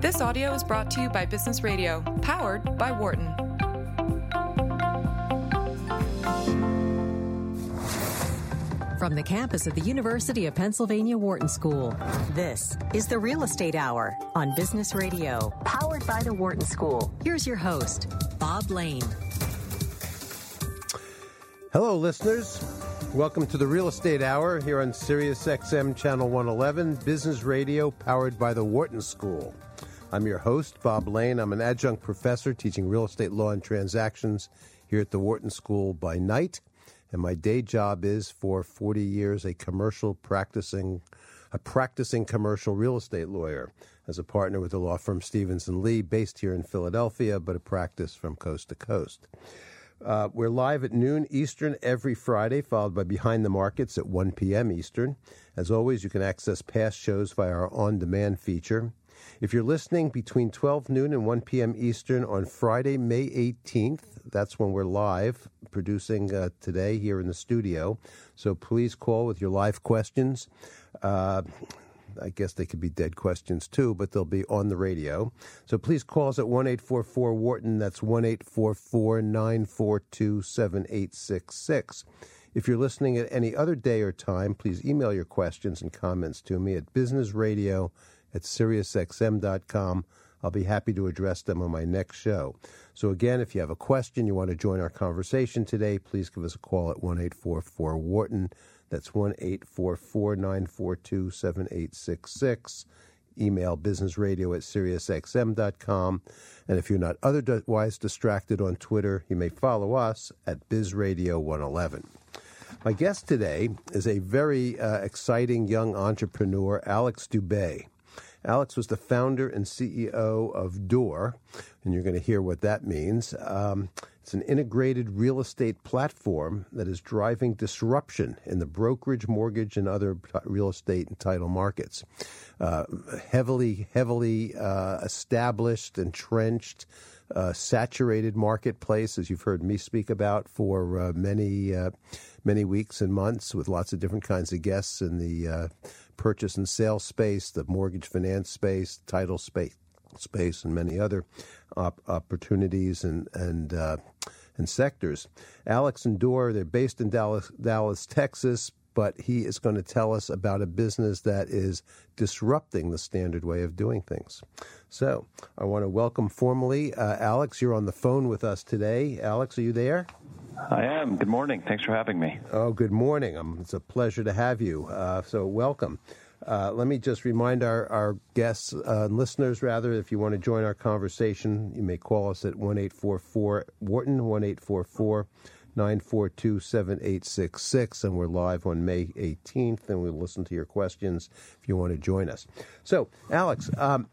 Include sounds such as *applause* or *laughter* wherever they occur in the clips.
This audio is brought to you by Business Radio, powered by Wharton. From the campus of the University of Pennsylvania Wharton School, this is the Real Estate Hour on Business Radio, powered by the Wharton School. Here's your host, Bob Lane. Hello, listeners. Welcome to the Real Estate Hour here on Sirius XM Channel 111, Business Radio, powered by the Wharton School. I'm your host, Bob Lane. I'm an adjunct professor teaching real estate law and transactions here at the Wharton School by night and my day job is for 40 years a commercial practicing a practicing commercial real estate lawyer as a partner with the law firm Stevens & Lee based here in Philadelphia but a practice from coast to coast. Uh, we're live at noon Eastern every Friday, followed by Behind the Markets at 1 p.m. Eastern. As always, you can access past shows via our on demand feature. If you're listening between 12 noon and 1 p.m. Eastern on Friday, May 18th, that's when we're live producing uh, today here in the studio. So please call with your live questions. Uh, I guess they could be dead questions too, but they'll be on the radio. So please call us at 1 844 Wharton. That's 1 844 942 7866. If you're listening at any other day or time, please email your questions and comments to me at businessradio at SiriusXM.com. I'll be happy to address them on my next show. So, again, if you have a question, you want to join our conversation today, please give us a call at 1 844 Wharton. That's 1 844 942 7866. Email businessradio at SiriusXM.com. And if you're not otherwise distracted on Twitter, you may follow us at BizRadio111. My guest today is a very uh, exciting young entrepreneur, Alex Doubet. Alex was the founder and CEO of Door, and you're going to hear what that means. Um, it's an integrated real estate platform that is driving disruption in the brokerage, mortgage, and other real estate and title markets. Uh, heavily, heavily uh, established, entrenched, uh, saturated marketplace, as you've heard me speak about for uh, many, uh, many weeks and months, with lots of different kinds of guests in the uh, purchase and sale space, the mortgage finance space, title space, space, and many other op- opportunities and and uh, and sectors. Alex and Door, they're based in Dallas, Dallas, Texas, but he is going to tell us about a business that is disrupting the standard way of doing things. So, I want to welcome formally uh, Alex. You're on the phone with us today. Alex, are you there? I am. Good morning. Thanks for having me. Oh, good morning. Um, it's a pleasure to have you. Uh, so, welcome. Uh, let me just remind our, our guests uh, listeners, rather, if you want to join our conversation, you may call us at 1 844 Wharton, 1 844 942 7866. And we're live on May 18th, and we'll listen to your questions if you want to join us. So, Alex, um,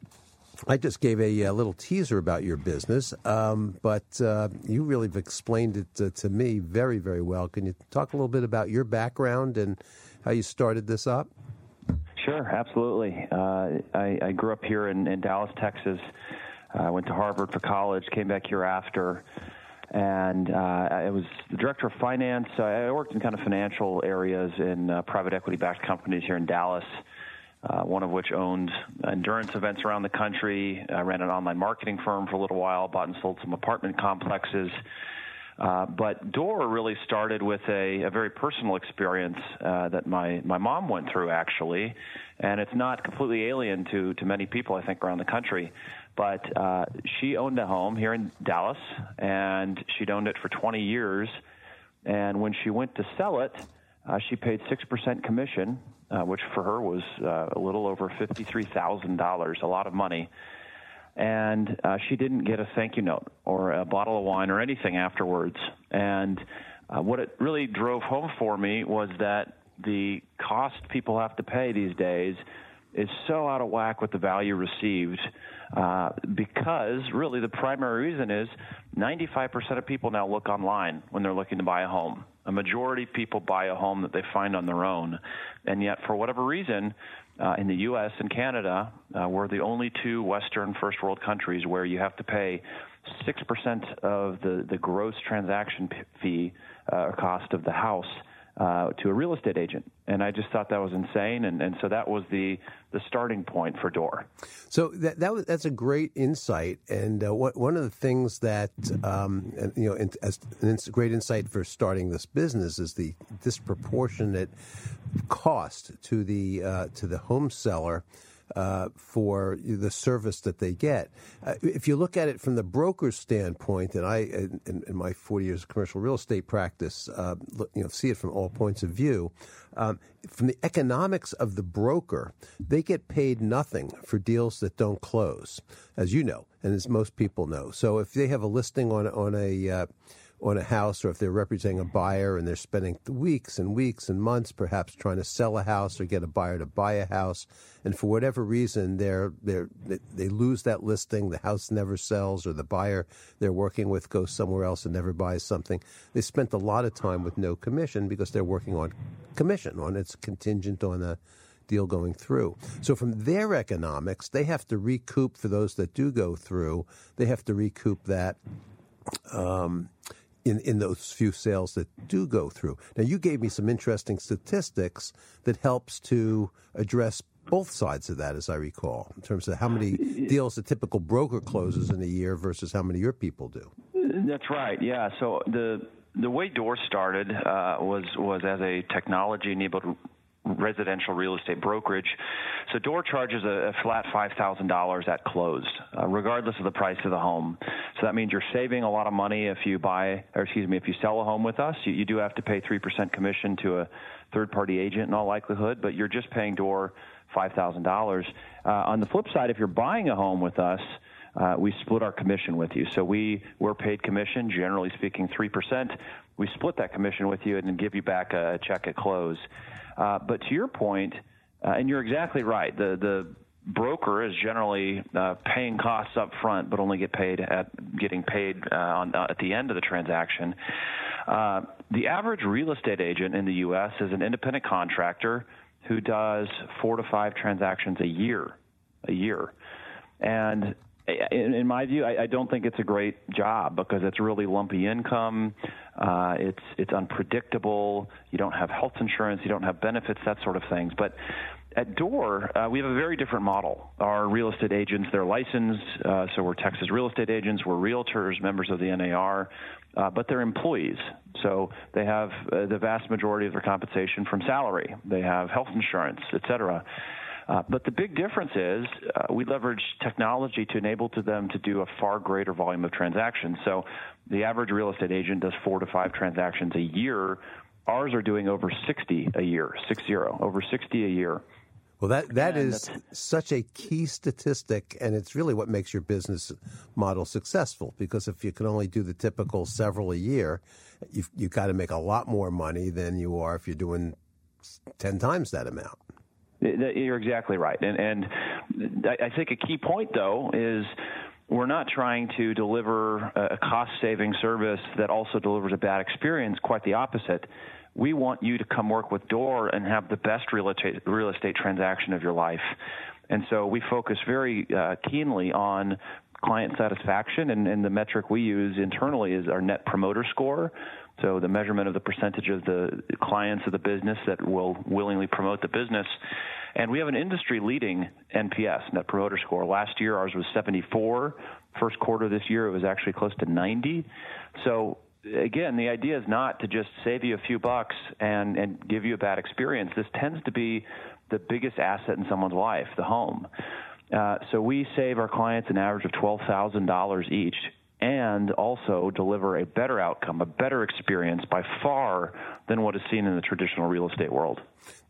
I just gave a, a, little teaser about your business, um, but uh, you really have explained it to, to, me very, very well. Can you talk a little bit about your background and how you started this up? Sure, absolutely. Uh, I, I, grew up here in, in Dallas, Texas. I went to Harvard for college, came back here after, and uh, I was the director of finance. I worked in kind of financial areas in uh, private equity-backed companies here in Dallas uh, one of which owned endurance events around the country. I ran an online marketing firm for a little while, bought and sold some apartment complexes. Uh, but Door really started with a, a very personal experience uh, that my, my mom went through, actually. And it's not completely alien to, to many people, I think, around the country. But uh, she owned a home here in Dallas, and she'd owned it for 20 years. And when she went to sell it, uh, she paid 6% commission uh, which for her was uh, a little over $53,000, a lot of money. And uh, she didn't get a thank you note or a bottle of wine or anything afterwards. And uh, what it really drove home for me was that the cost people have to pay these days is so out of whack with the value received uh, because really the primary reason is 95% of people now look online when they're looking to buy a home. A majority of people buy a home that they find on their own. And yet, for whatever reason, uh, in the U.S. and Canada, uh, we're the only two Western first world countries where you have to pay 6% of the, the gross transaction fee uh, cost of the house uh, to a real estate agent. And I just thought that was insane. And, and so that was the, the starting point for Door. So that, that was, that's a great insight. And uh, what, one of the things that, um, you know, as a great insight for starting this business is the disproportionate cost to the, uh, to the home seller uh, for the service that they get. Uh, if you look at it from the broker's standpoint, and I, in, in my 40 years of commercial real estate practice, uh, you know, see it from all points of view. Um, from the economics of the broker, they get paid nothing for deals that don't close, as you know, and as most people know. So if they have a listing on on a uh, on a house or if they're representing a buyer and they're spending weeks and weeks and months perhaps trying to sell a house or get a buyer to buy a house and for whatever reason they're, they're, they lose that listing the house never sells or the buyer they're working with goes somewhere else and never buys something they spent a lot of time with no commission because they're working on commission on it's contingent on a deal going through. So from their economics, they have to recoup for those that do go through. They have to recoup that um, in, in those few sales that do go through. Now, you gave me some interesting statistics that helps to address both sides of that, as I recall, in terms of how many deals a typical broker closes in a year versus how many your people do. That's right. Yeah. So the the way Door started uh, was was as a technology enabled residential real estate brokerage. So Door charges a, a flat $5,000 at close, uh, regardless of the price of the home. So that means you're saving a lot of money if you buy, or excuse me, if you sell a home with us. You, you do have to pay 3% commission to a third party agent in all likelihood, but you're just paying Door $5,000. Uh, on the flip side, if you're buying a home with us, uh, we split our commission with you. So we we're paid commission, generally speaking, three percent. We split that commission with you and then give you back a check at close. Uh, but to your point, uh, and you're exactly right. The the broker is generally uh, paying costs up front, but only get paid at getting paid uh, on, uh, at the end of the transaction. Uh, the average real estate agent in the U.S. is an independent contractor who does four to five transactions a year, a year, and in, in my view, I, I don't think it's a great job because it's really lumpy income. Uh, it's it's unpredictable. You don't have health insurance. You don't have benefits. That sort of things. But at Door, uh, we have a very different model. Our real estate agents, they're licensed, uh, so we're Texas real estate agents. We're realtors, members of the NAR, uh, but they're employees. So they have uh, the vast majority of their compensation from salary. They have health insurance, et cetera. Uh, but the big difference is uh, we leverage technology to enable to them to do a far greater volume of transactions. So the average real estate agent does four to five transactions a year. Ours are doing over 60 a year, six zero, over 60 a year. Well, that that and is such a key statistic, and it's really what makes your business model successful. Because if you can only do the typical several a year, you've you've got to make a lot more money than you are if you're doing ten times that amount. You're exactly right, and and I think a key point though is we're not trying to deliver a cost saving service that also delivers a bad experience. Quite the opposite. We want you to come work with Door and have the best real estate, real estate transaction of your life. And so we focus very uh, keenly on client satisfaction, and, and the metric we use internally is our net promoter score. So the measurement of the percentage of the clients of the business that will willingly promote the business. And we have an industry leading NPS, Net Promoter Score. Last year ours was 74. First quarter this year it was actually close to 90. So again, the idea is not to just save you a few bucks and, and give you a bad experience. This tends to be the biggest asset in someone's life, the home. Uh, so we save our clients an average of $12,000 each and also deliver a better outcome, a better experience by far than what is seen in the traditional real estate world.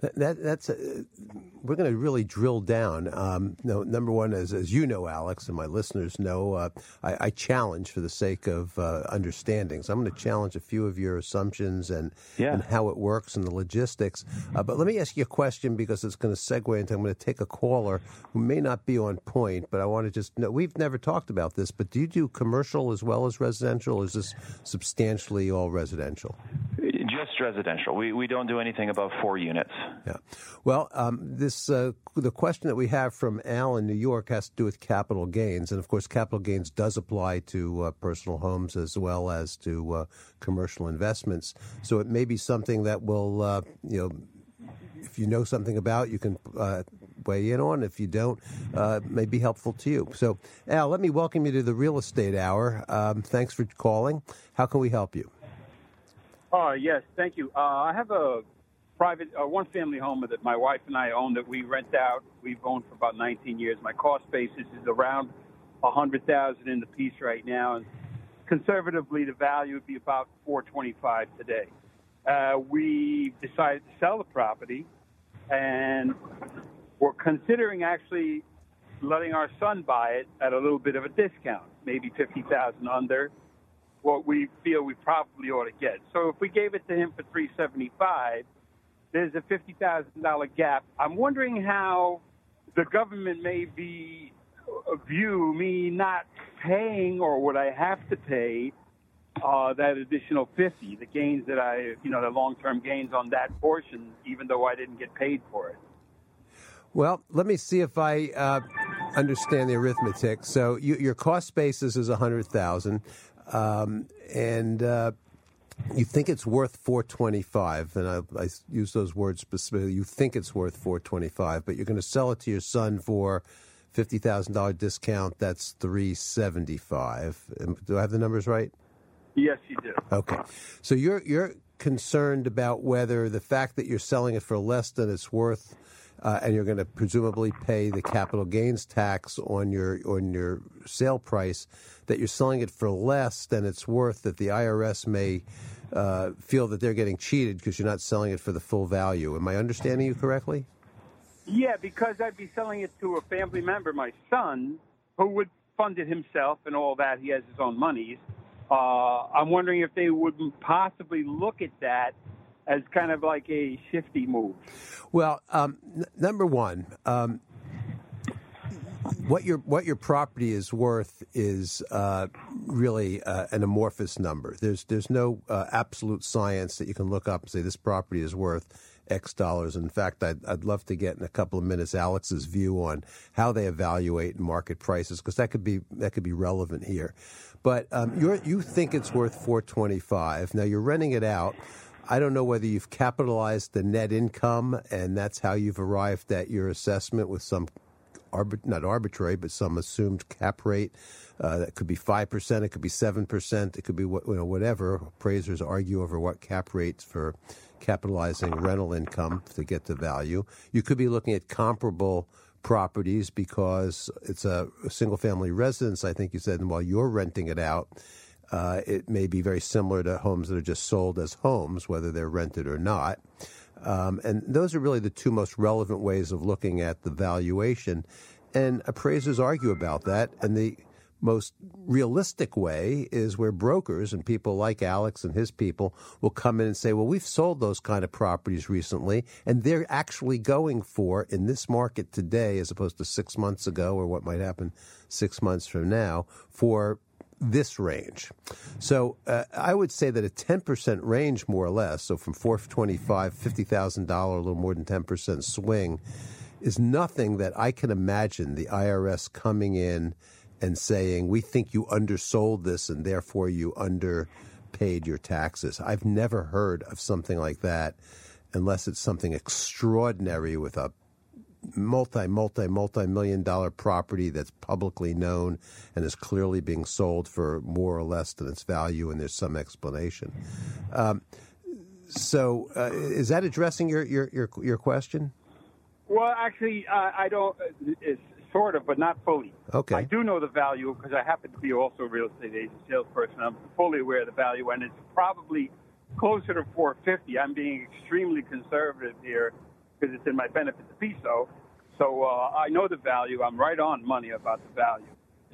That, that, that's a, we're going to really drill down. Um, no, number one, as as you know, Alex, and my listeners know, uh, I, I, challenge for the sake of uh, understanding. So I'm going to challenge a few of your assumptions and yeah. and how it works and the logistics. Uh, but let me ask you a question because it's going to segue into. I'm going to take a caller who may not be on point, but I want to just know we've never talked about this. But do you do commercial as well as residential? Or is this substantially all residential? Just residential. We we don't do anything above four units. Yeah. Well, um, this uh, the question that we have from Al in New York has to do with capital gains, and of course, capital gains does apply to uh, personal homes as well as to uh, commercial investments. So it may be something that will, uh, you know, if you know something about, you can uh, weigh in on. If you don't, uh, may be helpful to you. So, Al, let me welcome you to the Real Estate Hour. Um, thanks for calling. How can we help you? Oh, yes, thank you. Uh, I have a private, uh, one family home that my wife and I own that we rent out. We've owned for about 19 years. My cost basis is around 100000 in the piece right now. And conservatively, the value would be about 425 today. Uh, we decided to sell the property and we're considering actually letting our son buy it at a little bit of a discount, maybe 50000 under what we feel we probably ought to get. So if we gave it to him for 375, there's a $50,000 gap. I'm wondering how the government may be uh, view me not paying or what I have to pay uh, that additional 50, the gains that I, you know, the long-term gains on that portion, even though I didn't get paid for it. Well, let me see if I uh, understand the arithmetic. So you, your cost basis is 100000 um, and uh, you think it's worth 425 and I, I, use those words specifically you think it's worth 425 but you're going to sell it to your son for $50000 discount that's 375 do i have the numbers right? Yes you do. Okay. So you're you're concerned about whether the fact that you're selling it for less than it's worth uh, and you're going to presumably pay the capital gains tax on your on your sale price, that you're selling it for less than it's worth. That the IRS may uh, feel that they're getting cheated because you're not selling it for the full value. Am I understanding you correctly? Yeah, because I'd be selling it to a family member, my son, who would fund it himself and all that. He has his own monies. Uh, I'm wondering if they wouldn't possibly look at that as kind of like a shifty move? Well, um, n- number one, um, what your what your property is worth is uh, really uh, an amorphous number. There's there's no uh, absolute science that you can look up and say this property is worth X dollars. In fact, I'd, I'd love to get in a couple of minutes Alex's view on how they evaluate market prices because that could be that could be relevant here. But um, you you think it's worth 425. Now you're renting it out. I don't know whether you've capitalized the net income and that's how you've arrived at your assessment with some arbit- not arbitrary, but some assumed cap rate. Uh, that could be five percent, it could be seven percent, it could be you know whatever. Appraisers argue over what cap rates for capitalizing rental income to get the value. You could be looking at comparable properties because it's a single family residence. I think you said, and while you're renting it out, uh, it may be very similar to homes that are just sold as homes, whether they're rented or not. Um, and those are really the two most relevant ways of looking at the valuation. And appraisers argue about that. And the most realistic way is where brokers and people like Alex and his people will come in and say, well, we've sold those kind of properties recently, and they're actually going for, in this market today, as opposed to six months ago or what might happen six months from now, for this range. So uh, I would say that a 10% range, more or less, so from 425 $50,000, a little more than 10% swing, is nothing that I can imagine the IRS coming in and saying, we think you undersold this and therefore you underpaid your taxes. I've never heard of something like that unless it's something extraordinary with a multi, multi, multi million dollar property that's publicly known and is clearly being sold for more or less than its value, and there's some explanation. Um, so, uh, is that addressing your, your, your, your question? Well, actually, uh, I don't. It's sort of, but not fully. Okay. I do know the value because I happen to be also a real estate agent, salesperson. I'm fully aware of the value, and it's probably closer to 450. I'm being extremely conservative here because it's in my benefit to be so. So uh, I know the value. I'm right on money about the value.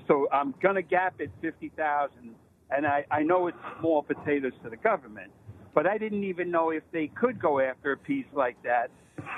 So I'm going to gap it 50,000 and I, I know it's small potatoes to the government, but I didn't even know if they could go after a piece like that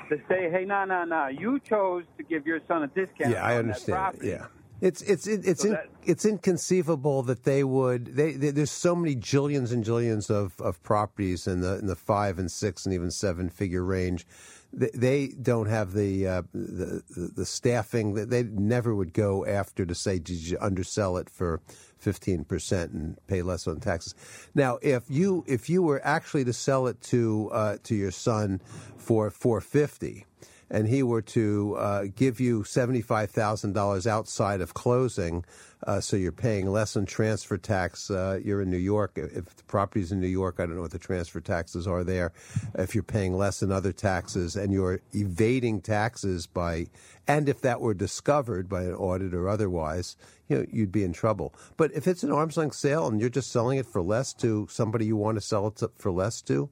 to say, hey, no, no, no, you chose to give your son a discount. Yeah, I understand. Property, yeah. It's it's it's So in, that- it's inconceivable that they would. They, they there's so many jillions and jillions of, of properties in the in the five and six and even seven figure range. They, don't have the, uh, the the the staffing that they never would go after to say, did you undersell it for fifteen percent and pay less on taxes? Now, if you if you were actually to sell it to uh, to your son for four fifty and he were to uh, give you $75,000 outside of closing, uh, so you're paying less in transfer tax, uh, you're in New York. If the property's in New York, I don't know what the transfer taxes are there. If you're paying less in other taxes and you're evading taxes by, and if that were discovered by an audit or otherwise, you know, you'd be in trouble. But if it's an arm's length sale and you're just selling it for less to somebody you want to sell it to, for less to,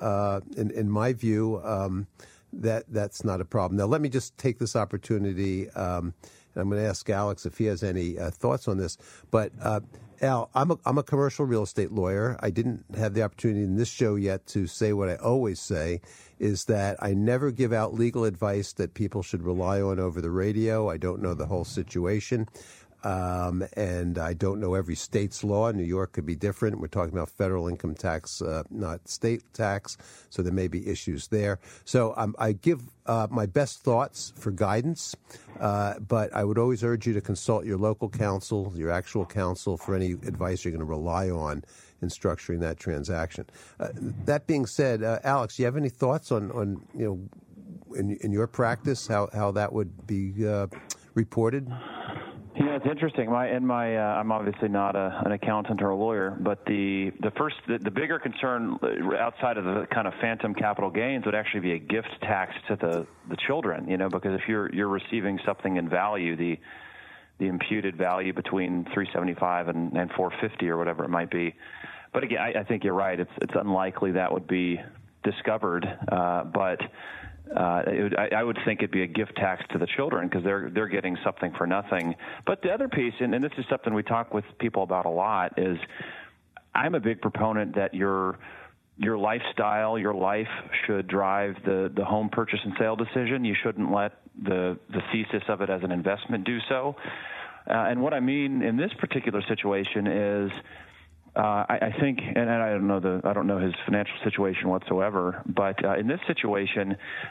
uh, in, in my view, um, that that's not a problem. Now, let me just take this opportunity, um, and I'm going to ask Alex if he has any uh, thoughts on this. But uh, Al, I'm a, I'm a commercial real estate lawyer. I didn't have the opportunity in this show yet to say what I always say is that I never give out legal advice that people should rely on over the radio. I don't know the whole situation. Um, and I don't know every state's law. New York could be different. We're talking about federal income tax, uh, not state tax, so there may be issues there. So um, I give uh, my best thoughts for guidance, uh, but I would always urge you to consult your local counsel, your actual counsel, for any advice you're going to rely on in structuring that transaction. Uh, that being said, uh, Alex, do you have any thoughts on, on you know, in, in your practice, how, how that would be uh, reported? You know, it's interesting. My and my, uh, I'm obviously not a, an accountant or a lawyer, but the the first, the, the bigger concern uh, outside of the kind of phantom capital gains would actually be a gift tax to the the children. You know, because if you're you're receiving something in value, the the imputed value between 375 and, and 450 or whatever it might be. But again, I, I think you're right. It's it's unlikely that would be discovered, uh, but uh, I, I would think it'd be a gift tax to the children because they're they're getting something for nothing. But the other piece, and, and this is something we talk with people about a lot, is I'm a big proponent that your your lifestyle, your life should drive the the home purchase and sale decision. You shouldn't let the the thesis of it as an investment do so. Uh, and what I mean in this particular situation is uh, I, I think, and I don't know the, I don't know his financial situation whatsoever, but uh, in this situation,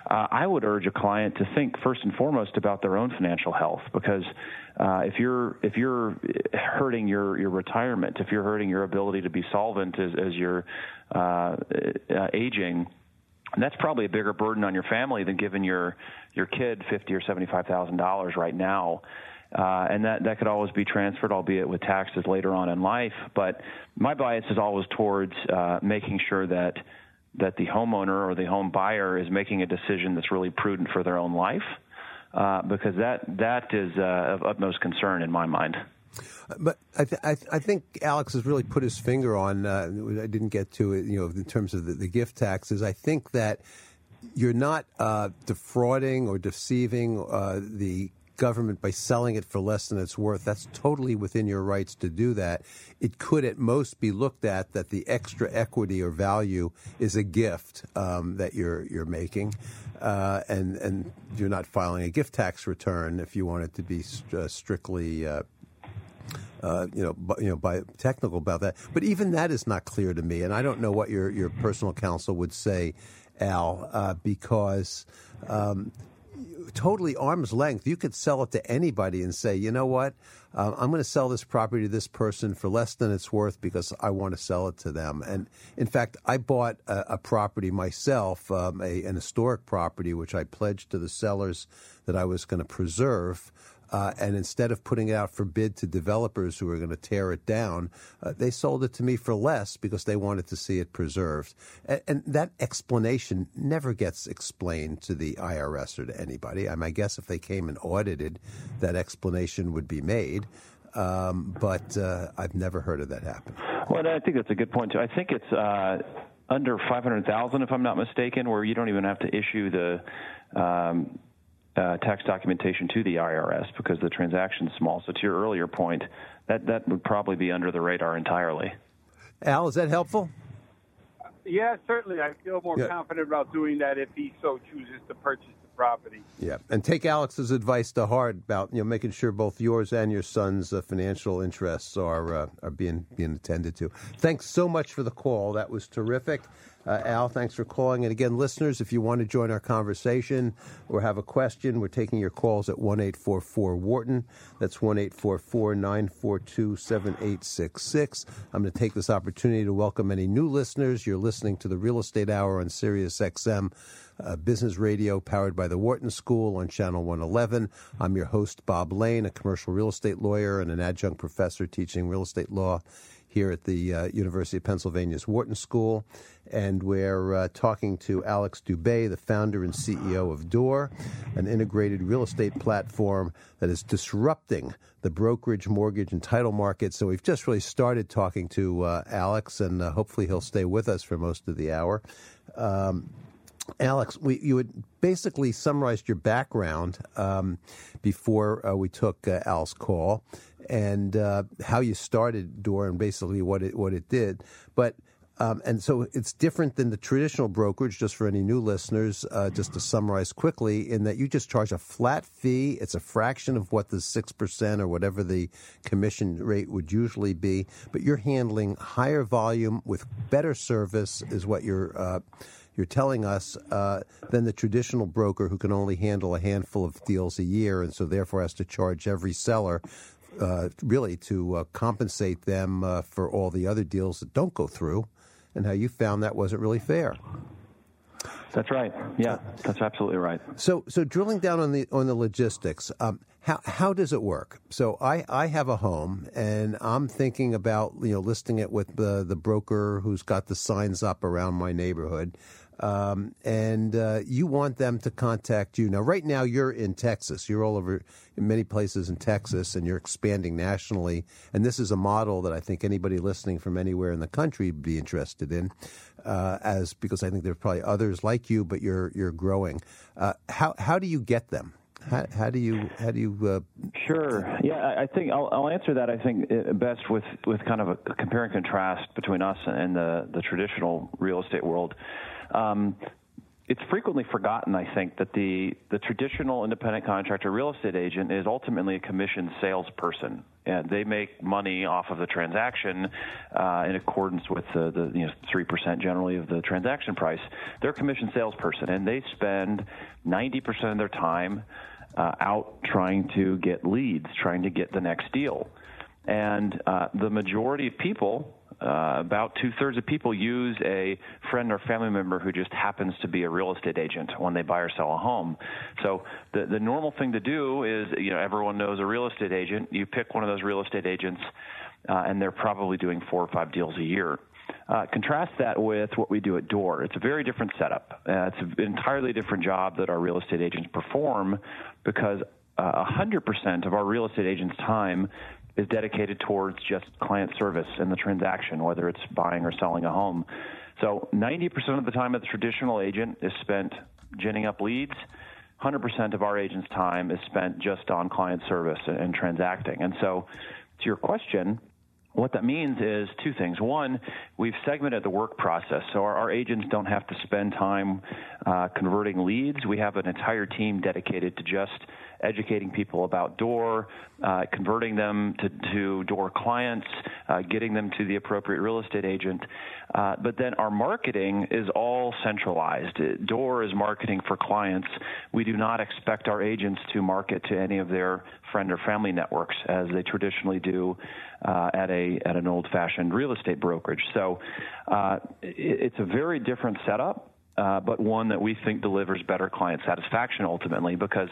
uh, I would urge a client to think first and foremost about their own financial health, because uh, if you're if you're hurting your your retirement, if you're hurting your ability to be solvent as, as you're uh, uh, aging, that's probably a bigger burden on your family than giving your your kid fifty or seventy five thousand dollars right now. Uh, and that, that could always be transferred, albeit with taxes later on in life. But my bias is always towards uh, making sure that that the homeowner or the home buyer is making a decision that's really prudent for their own life, uh, because that that is uh, of utmost concern in my mind. But I, th- I, th- I think Alex has really put his finger on. Uh, I didn't get to it, you know, in terms of the, the gift taxes. I think that you're not uh, defrauding or deceiving the government by selling it for less than it's worth. That's totally within your rights to do that. It could at most be looked at that the extra equity or value is a gift um, that you're you're making, uh, and and you're not filing a gift tax return if you want it to be st- uh, strictly. Uh, uh, you know, you know, by technical about that. But even that is not clear to me, and I don't know what your your personal counsel would say, Al, uh, because. Um, totally arm's length. You could sell it to anybody and say, you know what, um, I'm going to sell this property to this person for less than it's worth because I want to sell it to them. And in fact, I bought a, a property myself, um, a, an historic property, which I pledged to the sellers that I was going to preserve. Uh, and instead of putting it out for bid to developers who were going to tear it down, uh, they sold it to me for less because they wanted to see it preserved. And, and that explanation never gets explained to the IRS or to anybody. I, mean, I guess if they came and audited, that explanation would be made. Um, but uh, I've never heard of that happen. Well, I think that's a good point too. I think it's uh, under five hundred thousand, if I'm not mistaken, where you don't even have to issue the. Um, uh, tax documentation to the IRS because the transaction's small. So to your earlier point, that that would probably be under the radar entirely. Al, is that helpful? Yeah, certainly. I feel more Yeah. confident about doing that if he so chooses to purchase the property. Yeah, and take Alex's advice to heart about you know making sure both yours and your son's uh, financial interests are uh, are being being attended to. Thanks so much for the call. That was terrific. Uh, Al, thanks for calling. And again, listeners, if you want to join our conversation or have a question, we're taking your calls at 1 844 Wharton. That's 1 844 942 7866. I'm going to take this opportunity to welcome any new listeners. You're listening to the Real Estate Hour on Sirius XM. Uh, business radio powered by the Wharton School on Channel 111. I'm your host, Bob Lane, a commercial real estate lawyer and an adjunct professor teaching real estate law here at the uh, University of Pennsylvania's Wharton School. And we're uh, talking to Alex Doubet, the founder and CEO of Door, an integrated real estate platform that is disrupting the brokerage, mortgage, and title market. So we've just really started talking to uh, Alex, and uh, hopefully he'll stay with us for most of the hour. Um, Alex, we, you had basically summarized your background um, before uh, we took uh, Al's call and uh, how you started Door and basically what it what it did. But um, and so it's different than the traditional brokerage, just for any new listeners, uh, just to summarize quickly, in that you just charge a flat fee. It's a fraction of what the 6% or whatever the commission rate would usually be, but you're handling higher volume with better service, is what you're. Uh, you're telling us uh, than the traditional broker who can only handle a handful of deals a year and so therefore has to charge every seller uh, really to uh, compensate them uh, for all the other deals that don't go through, and how you found that wasn't really fair. That's right. Yeah, that's absolutely right. So, so drilling down on the on the logistics, um, how how does it work? So, I, I have a home, and I'm thinking about you know listing it with the the broker who's got the signs up around my neighborhood. Um, and uh, you want them to contact you. Now, right now, you're in Texas. You're all over in many places in Texas, and you're expanding nationally. And this is a model that I think anybody listening from anywhere in the country would be interested in, uh, as because I think there's probably others like you, but you're you're growing. Uh, how how do you get them? How, how, do you how do you? Uh, sure. Yeah, I think I'll, I'll, answer that. I think uh, best with, with kind of a compare and contrast between us and the the traditional real estate world. Um, it's frequently forgotten, I think, that the, the traditional independent contractor real estate agent is ultimately a commissioned salesperson. And they make money off of the transaction uh, in accordance with the, the you know, 3% generally of the transaction price. They're a commissioned salesperson, and they spend 90% of their time uh, out trying to get leads, trying to get the next deal. And uh, the majority of people uh, about two thirds of people use a friend or family member who just happens to be a real estate agent when they buy or sell a home. So the the normal thing to do is, you know, everyone knows a real estate agent. You pick one of those real estate agents, uh, and they're probably doing four or five deals a year. Uh, contrast that with what we do at Door. It's a very different setup. Uh, it's an entirely different job that our real estate agents perform because uh, 100% of our real estate agents' time is dedicated towards just client service in the transaction, whether it's buying or selling a home. So 90% of the time of the traditional agent is spent ginning up leads. 100% of our agent's time is spent just on client service and transacting. And so, to your question, what that means is two things. One, we've segmented the work process, so our, our agents don't have to spend time uh, converting leads. We have an entire team dedicated to just educating people about Door, uh, converting them to, to Door clients, uh, getting them to the appropriate real estate agent. Uh, but then our marketing is all centralized. Door is marketing for clients. We do not expect our agents to market to any of their friend or family networks as they traditionally do uh, at a at an old-fashioned real estate brokerage. So uh, it, it's a very different setup uh, but one that we think delivers better client satisfaction ultimately because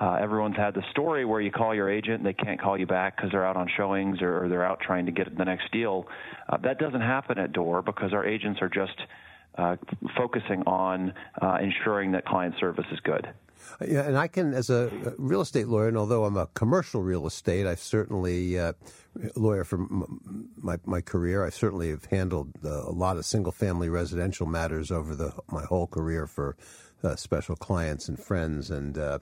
uh, everyone's had the story where you call your agent and they can't call you back because they're out on showings or, they're out trying to get the next deal. Uh, that doesn't happen at Door because our agents are just uh, focusing on uh, ensuring that client service is good. Yeah, and I can, as a real estate lawyer, and although I'm a commercial real estate, I've certainly uh, lawyer for my my career. I certainly have handled uh, a lot of single family residential matters over the my whole career for uh, special clients and friends, and uh,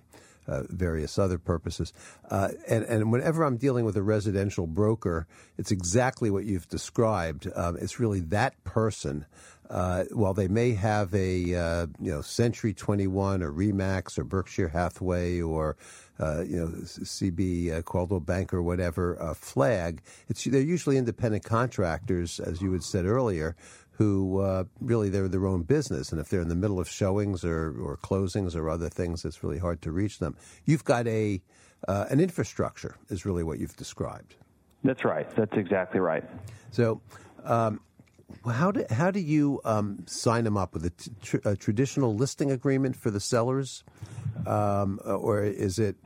uh, various other purposes. Uh, and, and whenever I'm dealing with a residential broker, it's exactly what you've described. Um, it's really that person. Uh, while they may have a uh, you know Century 21 or Remax or Berkshire Hathaway or uh, you know CB uh, Coldwell Bank or whatever uh, flag, it's they're usually independent contractors, as you had said earlier, who uh, really they're their own business, and if they're in the middle of showings or, or closings or other things, it's really hard to reach them. You've got a uh, an infrastructure, is really what you've described. That's right. That's exactly right. So. Um, how do how do you um, sign them up with a, tr- a, traditional listing agreement for the sellers, um, or is it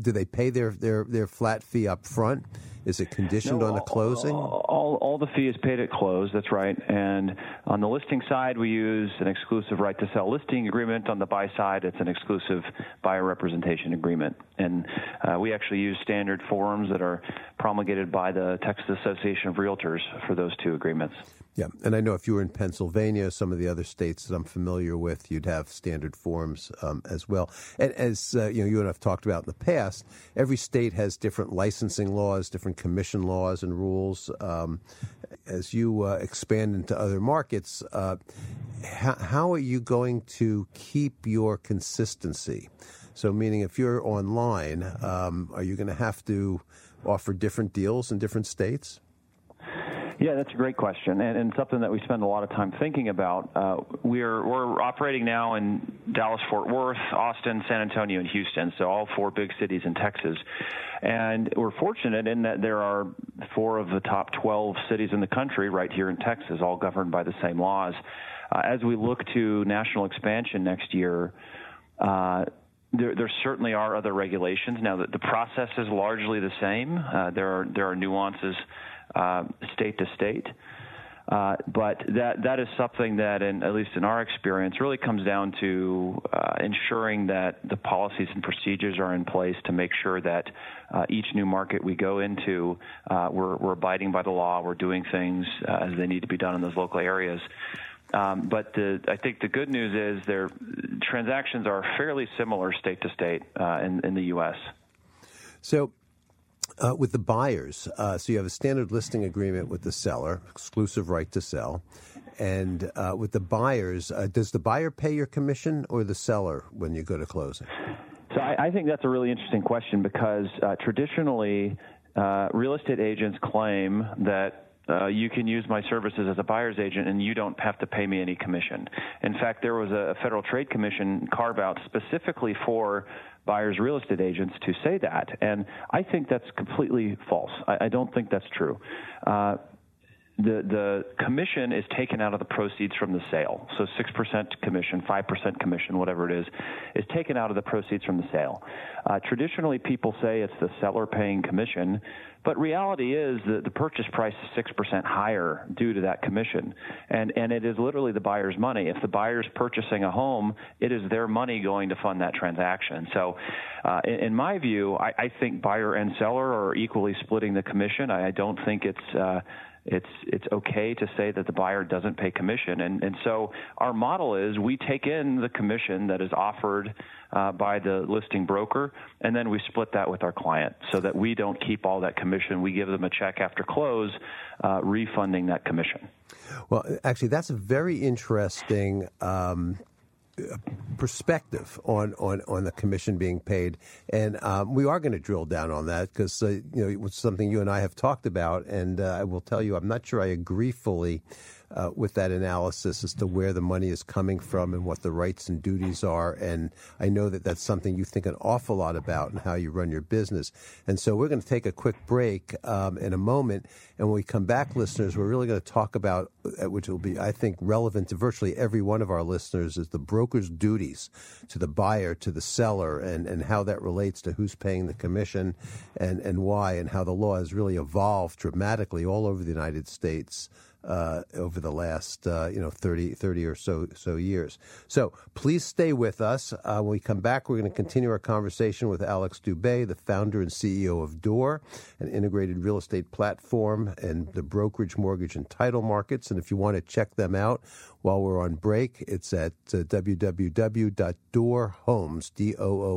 do they pay their, their, their flat fee up front? Is it conditioned no, on the closing? All, all the fee is paid at close. That's right. And on the listing side, we use an exclusive right to sell listing agreement. On the buy side, it's an exclusive buyer representation agreement. And uh, we actually use standard forms that are promulgated by the Texas Association of Realtors for those two agreements. Yeah, and I know if you were in Pennsylvania, some of the other states that I'm familiar with, you'd have standard forms um, as well. And as uh, you know, you and I've talked about in the past, every state has different licensing laws, different commission laws and rules. Um, as you uh, expand into other markets, uh, how, how are you going to keep your consistency? So, meaning if you're online, um, are you going to have to offer different deals in different states? Yeah, that's a great question, and, and something that we spend a lot of time thinking about. Uh, we're we're operating now in Dallas, Fort Worth, Austin, San Antonio, and Houston, so all four big cities in Texas. And we're fortunate in that there are four of the top 12 cities in the country right here in Texas, all governed by the same laws. Uh, as we look to national expansion next year. Uh, there, there, certainly are other regulations. Now, the, the process is largely the same. Uh, there are there are nuances uh, state to state. Uh, but that that is something that, in, at least in our experience, really comes down to uh, ensuring that the policies and procedures are in place to make sure that uh, each new market we go into, uh, we're, we're abiding by the law, we're doing things uh, as they need to be done in those local areas. Um, but the, I think the good news is their transactions are fairly similar state to state in, in the U.S. So uh, with the buyers, uh, so you have a standard listing agreement with the seller, exclusive right to sell. And uh, with the buyers, uh, does the buyer pay your commission or the seller when you go to closing? So I, I think that's a really interesting question because uh, traditionally, uh, real estate agents claim that uh, you can use my services as a buyer's agent and you don't have to pay me any commission. In fact, there was a Federal Trade Commission carve out specifically for buyers real estate agents to say that. And I think that's completely false. I, I don't think that's true. Uh, the the commission is taken out of the proceeds from the sale. So six percent commission, five percent commission, whatever it is, is taken out of the proceeds from the sale. Uh, traditionally, people say it's the seller paying commission, but reality is that the purchase price is six percent higher due to that commission, and and it is literally the buyer's money. If the buyer's purchasing a home, it is their money going to fund that transaction. So, uh, in, in, my view, I, I, think buyer and seller are equally splitting the commission. I, I don't think it's uh, it's it's okay to say that the buyer doesn't pay commission. And and so our model is we take in the commission that is offered uh, by the listing broker and then we split that with our client so that we don't keep all that commission. We give them a check after close uh, refunding that commission. Well actually that's a very interesting um, perspective on, on, on the commission being paid, and um, we are going to drill down on that because uh, you know it's something you and I have talked about, and uh, I will tell you I'm not sure I agree fully uh, with that analysis as to where the money is coming from and what the rights and duties are. And I know that that's something you think an awful lot about and how you run your business. And so we're going to take a quick break um, in a moment. And when we come back, listeners, we're really going to talk about, uh, which will be, I think, relevant to virtually every one of our listeners, is the broker's duties to the buyer, to the seller, and, and how that relates to who's paying the commission and, and why, and how the law has really evolved dramatically all over the United States uh, over the last uh, you know 30, 30 or so so years. So please stay with us. Uh, when we come back, we're going to continue our conversation with Alex Doubet, the founder and CEO of Door, an integrated real estate platform and the brokerage, mortgage, and title markets. And if you want to check them out while we're on break, it's at uh, www.doorhomes, D-O-O-R-H-O-M-E-S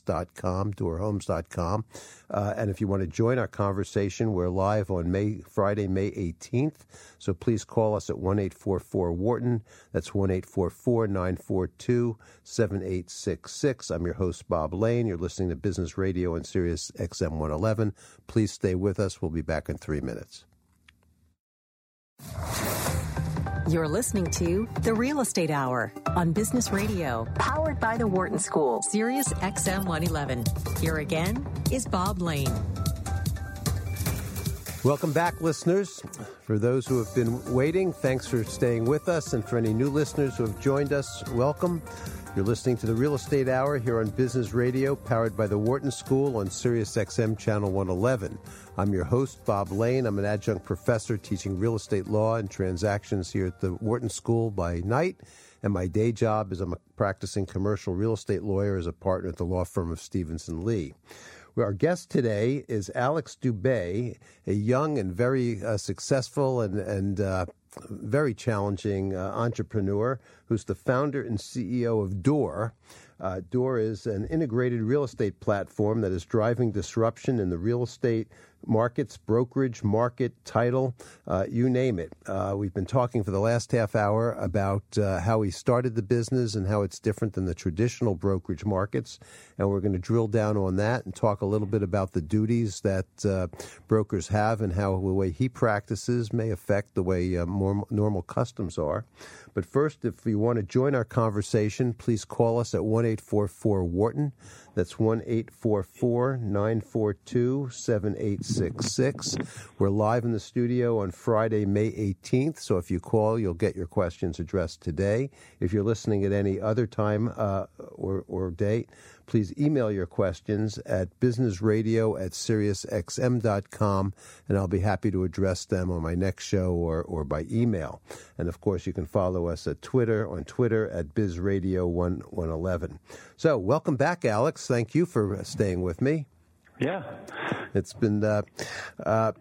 dot com, doorhomes.com. Uh, and if you want to join our conversation, we're live on May Friday, May 18th. So please call us at 1 844 Wharton. That's 1 844 942 7866. I'm your host, Bob Lane. You're listening to Business Radio on Sirius XM 111. Please stay with us. We'll be back in three minutes. You're listening to The Real Estate Hour on Business Radio, powered by the Wharton School, Sirius XM 111. Here again is Bob Lane. Welcome back, listeners. For those who have been waiting, thanks for staying with us. And for any new listeners who have joined us, welcome. You're listening to the Real Estate Hour here on Business Radio, powered by the Wharton School on Sirius XM Channel 111. I'm your host, Bob Lane. I'm an adjunct professor teaching real estate law and transactions here at the Wharton School by night. And my day job is I'm a practicing commercial real estate lawyer as a partner at the law firm of Stevens & Lee. Our guest today is Alex Doubet, a young and very uh, successful and, and uh, very challenging uh, entrepreneur who's the founder and CEO of Door. Uh, Door is an integrated real estate platform that is driving disruption in the real estate markets, brokerage, market, title, uh, you name it. Uh, we've been talking for the last half hour about uh, how he started the business and how it's different than the traditional brokerage markets. And we're going to drill down on that and talk a little bit about the duties that uh, brokers have and how the way he practices may affect the way uh, more normal customs are. But first, if you want to join our conversation, please call us at 1 844 Wharton. That's 1 844 942 7866. We're live in the studio on Friday, May 18th. So if you call, you'll get your questions addressed today. If you're listening at any other time uh, or, or date, please email your questions at businessradio at siriusxm.com, and I'll be happy to address them on my next show or, or by email. And of course, you can follow us at Twitter, on Twitter at bizradio1111. So, welcome back, Alex. Thank you for staying with me. Yeah. It's been. Uh, uh,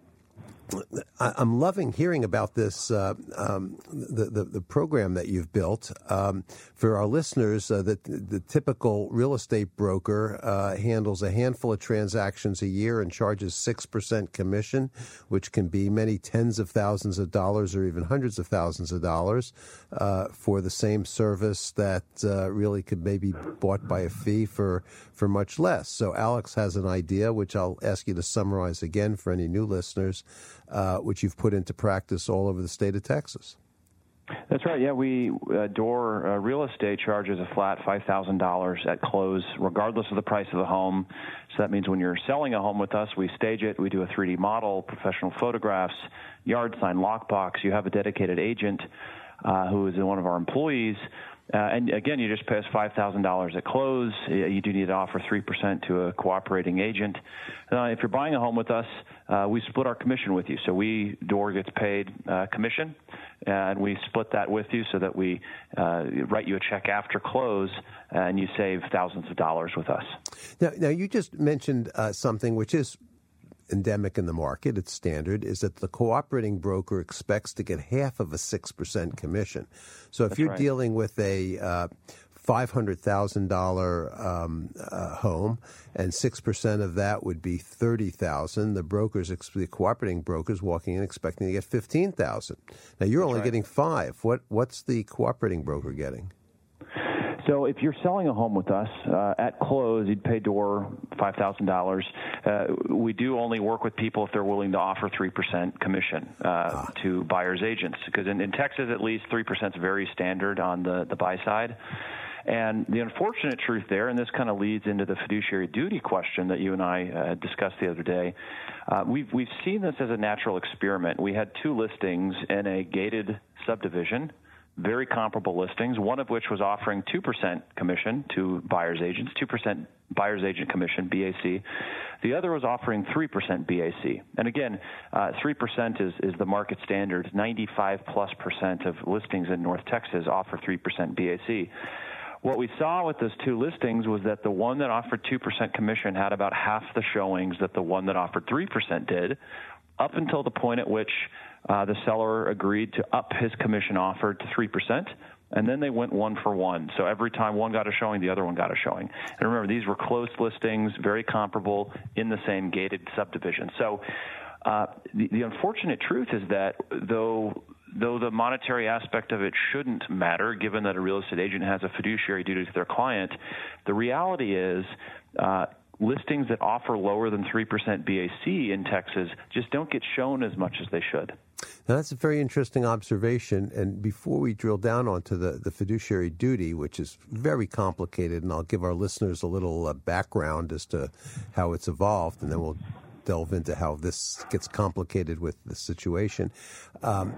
I'm loving hearing about this uh, um, the, the, the program that you've built um, for our listeners. Uh, the, the typical real estate broker uh, handles a handful of transactions a year and charges six percent commission, which can be many tens of thousands of dollars or even hundreds of thousands of dollars uh, for the same service that uh, really could maybe be bought by a fee for for much less. So Alex has an idea, which I'll ask you to summarize again for any new listeners uh, which you've put into practice all over the state of Texas. That's right. Yeah, we uh, Door uh, Real Estate charges a flat five thousand dollars at close, regardless of the price of the home. So that means when you're selling a home with us, we stage it, we do a 3D model, professional photographs, yard sign, lockbox. You have a dedicated agent uh, who is one of our employees uh, and again, you just pay $5,000 at close. You do need to offer 3% to a cooperating agent. Uh, if you're buying a home with us, uh, we split our commission with you. So we, Door gets paid uh, commission, and we split that with you so that we uh, write you a check after close, and you save thousands of dollars with us. Now, now you just mentioned uh, something which is endemic in the market, it's standard, is that the cooperating broker expects to get half of a 6% commission. So if That's you're right. dealing with a uh, $500,000 um, uh, home, and 6% of that would be 30000 the brokers, the cooperating brokers walking in expecting to get 15000 Now, you're only right. getting five. What, what's the cooperating broker getting? So if you're selling a home with us uh, at close, you'd pay door five thousand uh, dollars. We do only work with people if they're willing to offer three percent commission uh, to buyers agents, because in, in Texas at least three percent is very standard on the the buy side. And the unfortunate truth there, and this kind of leads into the fiduciary duty question that you and I uh, discussed the other day. Uh, we've we've seen this as a natural experiment. We had two listings in a gated subdivision very comparable listings, one of which was offering 2% commission to buyer's agents, 2% buyer's agent commission, BAC. The other was offering 3% BAC. And again, uh, 3% is, is the market standard. 95 plus percent of listings in North Texas offer 3% BAC. What we saw with those two listings was that the one that offered 2% commission had about half the showings that the one that offered 3% did, up until the point at which uh, the seller agreed to up his commission offer to 3%. And then they went one for one. So every time one got a showing, the other one got a showing. And remember, these were closed listings, very comparable in the same gated subdivision. So uh, the, the unfortunate truth is that though though the monetary aspect of it shouldn't matter, given that a real estate agent has a fiduciary duty to their client, the reality is uh, listings that offer lower than 3% BAC in Texas just don't get shown as much as they should. Now, that's a very interesting observation. And before we drill down onto the, the fiduciary duty, which is very complicated, and I'll give our listeners a little uh, background as to how it's evolved, and then we'll delve into how this gets complicated with the situation, um,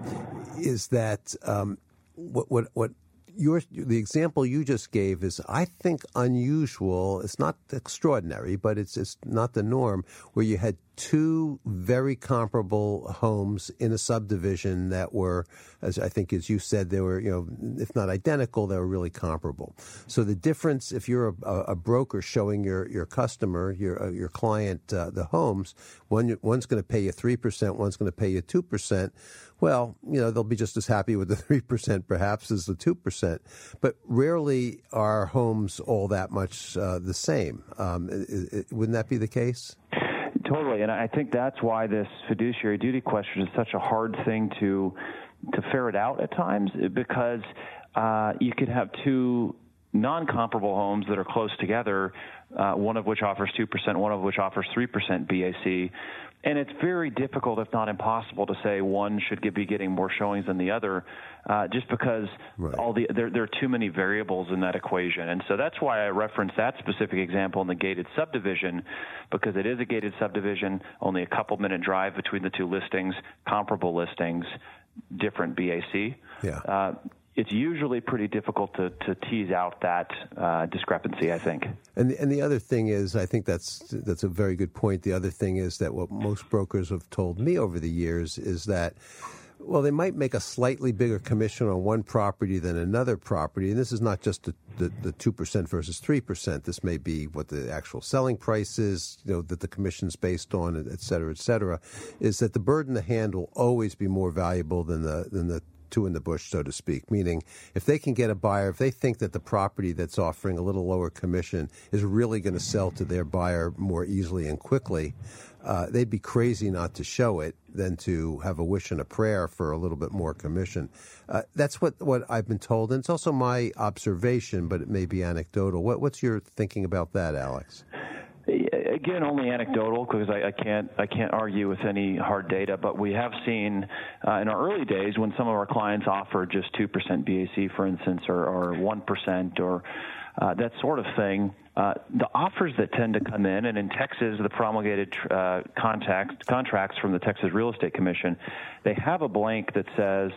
is that um, what, what, what your the example you just gave is, I think, unusual. It's not extraordinary, but it's it's not the norm. Where you had two very comparable homes in a subdivision that were, as I think, as you said, they were, you know, if not identical, they were really comparable. So the difference, if you're a, a broker showing your your customer, your uh, your client, uh, the homes, one one's going to pay you three percent, one's going to pay you two percent well, you know, they'll be just as happy with the *laughs* 3% perhaps as the 2%. But rarely are homes all that much uh, the same. Um, it, it, wouldn't that be the case? Totally. And I think that's why this fiduciary duty question is such a hard thing to, to ferret out at times because uh, you could have two non comparable homes that are close together, uh, one of which offers 2%, one of which offers 3% BAC and it's very difficult, if not impossible, to say one should be getting more showings than the other, uh, just because right. all the there, there are too many variables in that equation. And so that's why I referenced that specific example in the gated subdivision, because it is a gated subdivision, only a couple minute drive between the two listings, comparable listings, different BAC. Yeah. Uh, it's usually pretty difficult to, to tease out that uh, discrepancy. I think. And the, and the other thing is, I think that's that's a very good point. The other thing is that what most brokers have told me over the years is that. Well, they might make a slightly bigger commission on one property than another property, and this is not just the the two percent versus three percent. This may be what the actual selling price is, you know, that the commission's based on, et cetera, et cetera. Is that the burden the hand will always be more valuable than the than the two in the bush, so to speak. Meaning, if they can get a buyer, if they think that the property that's offering a little lower commission is really going to sell to their buyer more easily and quickly, uh, they'd be crazy not to show it than to have a wish and a prayer for a little bit more commission. Uh, that's what, what I've been told, and it's also my observation, but it may be anecdotal. What, what's your thinking about that, Alex? Again, only anecdotal because I, I, can't I can't argue with any hard data. But we have seen uh, in our early days when some of our clients offer just two percent BAC, for instance, or one percent, or uh, that sort of thing. Uh, the offers that tend to come in, and in Texas, the promulgated uh, contact, contracts from the Texas Real Estate Commission, they have a blank that says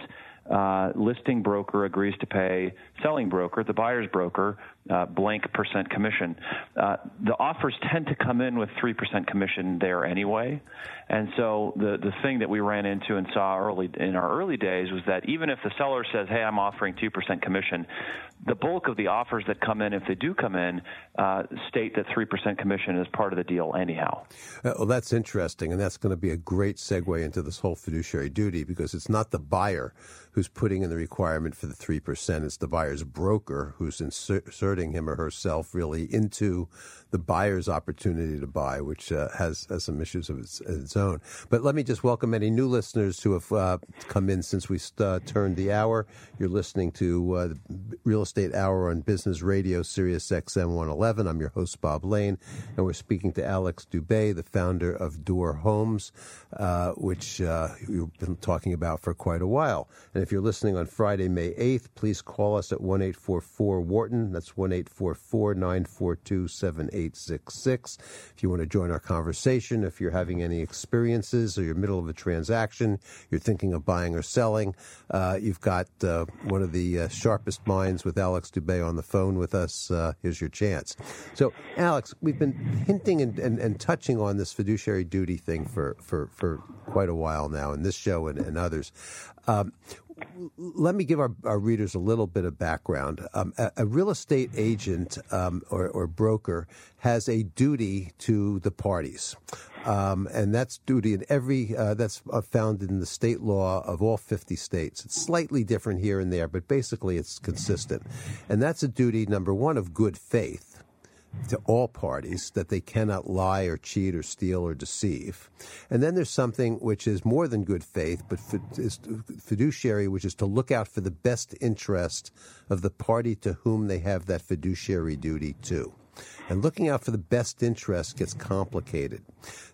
uh, listing broker agrees to pay selling broker, the buyer's broker, uh, blank percent commission. Uh, the offers tend to come in with 3% commission there anyway. And so the, the thing that we ran into and saw early in our early days was that even if the seller says, hey, I'm offering 2% commission, the bulk of the offers that come in, if they do come in, uh, state that 3% commission is part of the deal anyhow. Uh, well, that's interesting. And that's going to be a great segue into this whole fiduciary duty because it's not the buyer who's putting in the requirement for the 3%. It's the buyer's broker who's inserting him or herself really into the buyer's opportunity to buy, which uh, has, has some issues of its, its, own. But let me just welcome any new listeners who have uh, come in since we uh, turned the hour. You're listening to uh, the Real Estate Hour on Business Radio, Sirius XM 111. I'm your host, Bob Lane, and we're speaking to Alex Doubet, the founder of Door Homes, uh, which uh, we've been talking about for quite a while. And if you're listening on Friday, May 8th, please call us at 1 844 Wharton. That's 1 one eight four four nine four two seven eight six six. If you want to join our conversation, if you're having any experiences or you're middle of a transaction, you're thinking of buying or selling, uh, you've got uh, one of the uh, sharpest minds with Alex Doubet on the phone with us. Uh, here's your chance. So, Alex, we've been hinting and, and, and, touching on this fiduciary duty thing for, for, for quite a while now in this show and, and others. Um, let me give our, our, readers a little bit of background. Um, a, a, real estate agent um, or, or, broker has a duty to the parties. Um, and that's duty in every uh, that's uh, found in the state law of all 50 states. It's slightly different here and there, but basically it's consistent. And that's a duty number one of good faith to all parties that they cannot lie or cheat or steal or deceive. And then there's something which is more than good faith, but fiduciary, which is to look out for the best interest of the party to whom they have that fiduciary duty to. And looking out for the best interest gets complicated,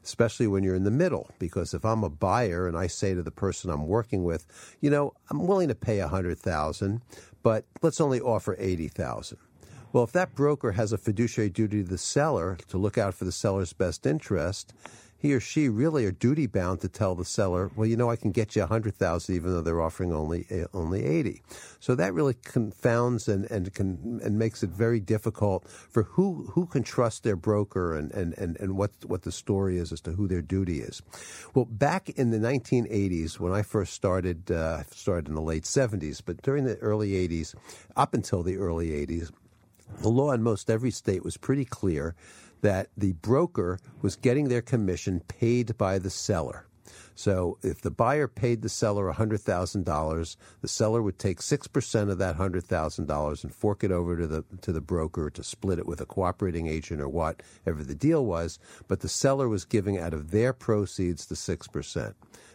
especially when you're in the middle. Because if I'm a buyer and I say to the person I'm working with, you know, I'm willing to pay a hundred thousand, but let's only offer eighty thousand well, if that broker has a fiduciary duty to the seller to look out for the seller's best interest, he or she really are duty bound to tell the seller, well, you know, I can get you hundred thousand, even though they're offering only eh, only eighty. So that really confounds and and can and makes it very difficult for who who can trust their broker and and and, and what what the story is as to who their duty is. Well, back in the 1980s, when I first started, uh, started in the late 70s, but during the early 80s, up until the early 80s, the law in most every state was pretty clear that the broker was getting their commission paid by the seller. So if the buyer paid the seller $100,000, the seller would take 6% of that $100,000 and fork it over to the to the broker to split it with a cooperating agent or whatever the deal was, but the seller was giving out of their proceeds the 6%.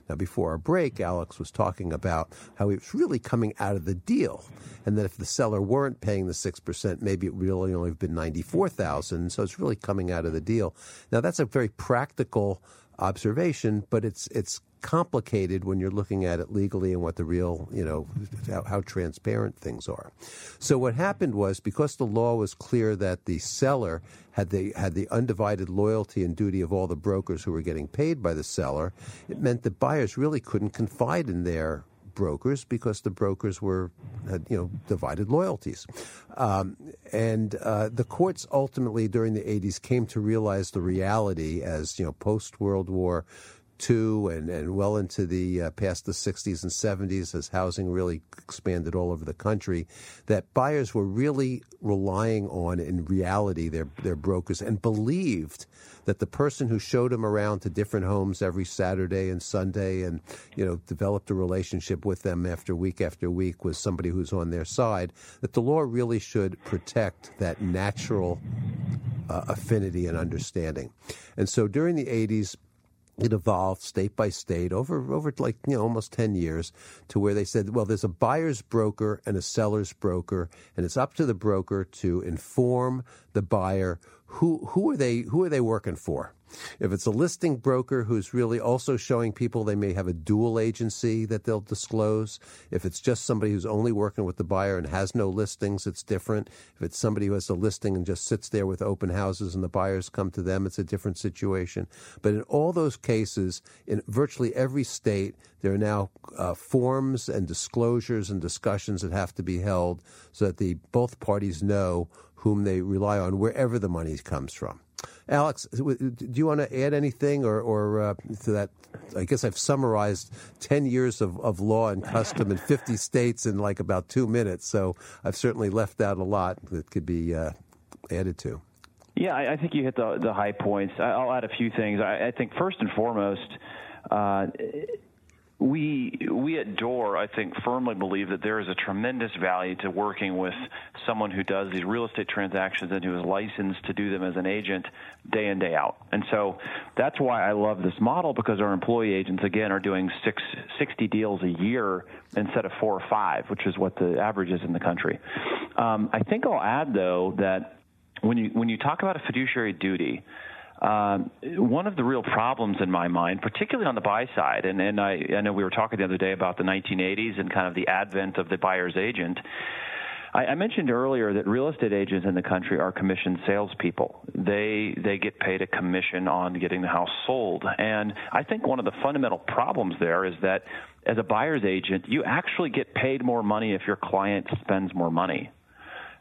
Now, before our break, Alex was talking about how it was really coming out of the deal, and that if the seller weren't paying the six percent, maybe it really only have been ninety four thousand. So it's really coming out of the deal. Now, that's a very practical observation, but it's it's complicated when you're looking at it legally and what the real, you know, how, how, transparent things are. So what happened was because the law was clear that the seller had the had the undivided loyalty and duty of all the brokers who were getting paid by the seller, it meant that buyers really couldn't confide in their brokers because the brokers were, had, you know, divided loyalties. Um, and uh, the courts ultimately during the 80s came to realize the reality as, you know, post World War II and, and well into the uh, past the 60s and 70s as housing really expanded all over the country, that buyers were really relying on, in reality, their, their brokers and believed that the person who showed them around to different homes every Saturday and Sunday and, you know, developed a relationship with them after week after week was somebody who's on their side, that the law really should protect that natural uh, affinity and understanding. And so during the 80s, it evolved state by state over over like you know almost 10 years to where they said well there's a buyer's broker and a seller's broker and it's up to the broker to inform the buyer who who are they who are they working for if it's a listing broker who's really also showing people they may have a dual agency that they'll disclose. If it's just somebody who's only working with the buyer and has no listings, it's different. If it's somebody who has a listing and just sits there with open houses and the buyers come to them, it's a different situation. But in all those cases, in virtually every state, there are now uh, forms and disclosures and discussions that have to be held so that the both parties know whom they rely on wherever the money comes from. Alex, do you want to add anything or, or uh, to that? I guess I've summarized 10 years of, of law and custom in 50 *laughs* states in like about two minutes. So I've certainly left out a lot that could be uh, added to. Yeah, I, I think you hit the, the high points. I'll add a few things. I, I think first and foremost, uh, we we at Door, I think, firmly believe that there is a tremendous value to working with someone who does these real estate transactions and who is licensed to do them as an agent day in day out. And so that's why I love this model because our employee agents again are doing six, 60 deals a year instead of four or five, which is what the average is in the country. Um, I think I'll add though that when you when you talk about a fiduciary duty um, one of the real problems in my mind, particularly on the buy side, and, and I, I know we were talking the other day about the 1980s and kind of the advent of the buyer's agent. I, mentioned earlier that real estate agents in the country are commissioned salespeople. They they get paid a commission on getting the house sold, and I think one of the fundamental problems there is that as a buyer's agent, you actually get paid more money if your client spends more money.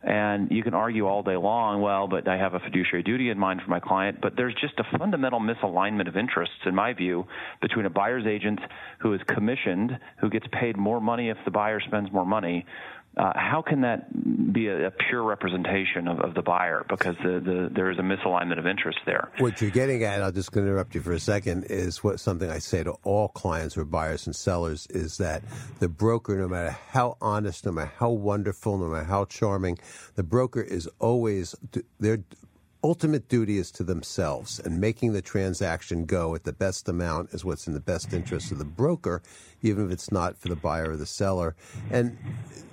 And you can argue all day long, well, but I have a fiduciary duty in mind for my client. But there's just a fundamental misalignment of interests, in my view, between a buyer's agent who is commissioned, who gets paid more money if the buyer spends more money, uh, how can that be a, a pure representation of, of, the buyer? Because the, the, there is a misalignment of interest there. What you're getting at, I'll just interrupt you for a second, is what something I say to all clients are buyers and sellers is that the broker, no matter how honest, no matter how wonderful, no matter how charming, the broker is always their ultimate duty is to themselves, and making the transaction go at the best amount is what's in the best interest of the broker even if it's not for the buyer or the seller. And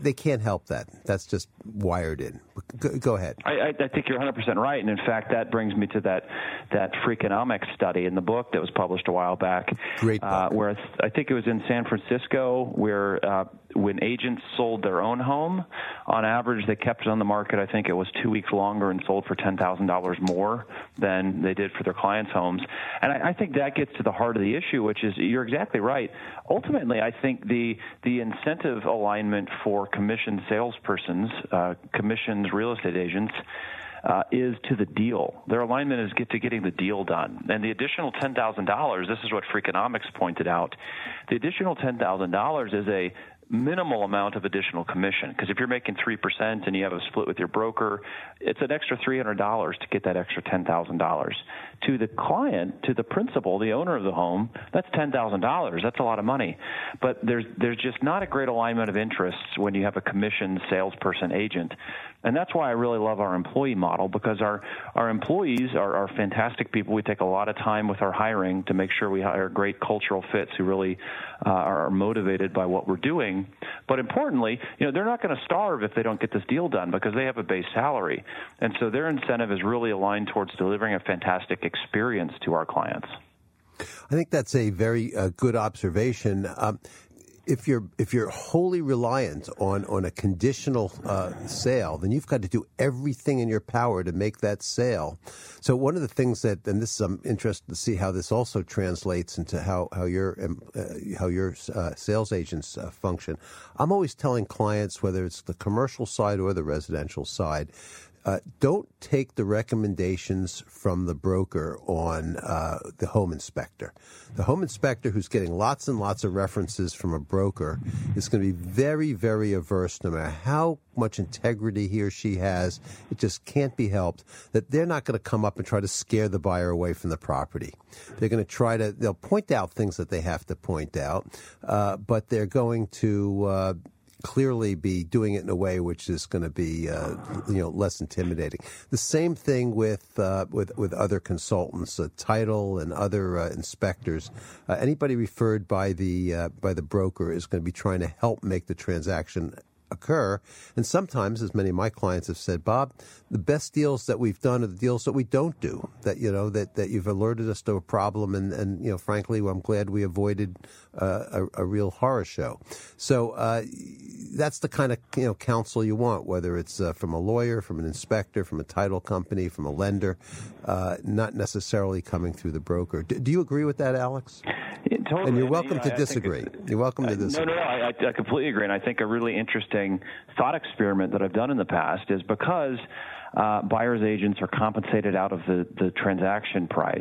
they can't help that. That's just wired in. Go, go ahead. I, I, think you're 100% right. And in fact, that brings me to that, that Freakonomics study in the book that was published a while back. Great uh, book. Uh, where I think it was in San Francisco, where uh, when agents sold their own home, on average, they kept it on the market, I think it was two weeks longer and sold for $10,000 more than they did for their clients' homes. And I, I think that gets to the heart of the issue, which is you're exactly right. Ultimately, I think the the incentive alignment for commissioned salespersons, uh, commissioned real estate agents. Uh, is to the deal. Their alignment is get to getting the deal done. And the additional ten thousand dollars, this is what Freakonomics pointed out. The additional ten thousand dollars is a minimal amount of additional commission because if you're making 3% and you have a split with your broker, it's an extra $300 to get that extra $10,000. To the client, to the principal, the owner of the home, that's $10,000. That's a lot of money. But there's there's just not a great alignment of interests when you have a commission salesperson agent and that's why I really love our employee model because our, our employees are, are fantastic people. We take a lot of time with our hiring to make sure we hire great cultural fits who really uh, are motivated by what we're doing. But importantly, you know, they're not going to starve if they don't get this deal done because they have a base salary. And so their incentive is really aligned towards delivering a fantastic experience to our clients. I think that's a very uh, good observation. Um, if you're if you're wholly reliant on on a conditional uh, sale, then you've got to do everything in your power to make that sale. So one of the things that, and this I'm interested to see how this also translates into how how your uh, how your uh, sales agents uh, function. I'm always telling clients, whether it's the commercial side or the residential side, uh, don't take the recommendations from the broker on uh, the home inspector. The home inspector, who's getting lots and lots of references from a broker, is going to be very, very averse, no matter how much integrity he or she has. It just can't be helped that they're not going to come up and try to scare the buyer away from the property. They're going to try to, they'll point out things that they have to point out, uh, but they're going to, uh, clearly be doing it in a way which is going to be uh, you know less intimidating. The same thing with uh, with with other consultants, uh, title and other uh, inspectors. Uh, anybody referred by the uh, by the broker is going to be trying to help make the transaction occur. And sometimes, as many of my clients have said, Bob, the best deals that we've done are the deals that we don't do. That you know that, that you've alerted us to a problem, and, and you know, frankly, I'm glad we avoided uh, a, a, real horror show. So uh, that's the kind of you know counsel you want, whether it's uh, from a lawyer, from an inspector, from a title company, from a lender, uh, not necessarily coming through the broker. Do, do you agree with that, Alex? Yeah, totally. And you're welcome to disagree. You're welcome to disagree. No, no, no. I, I completely agree, and I think a really interesting thought experiment that I've done in the past is because uh, buyers agents are compensated out of the, the transaction price.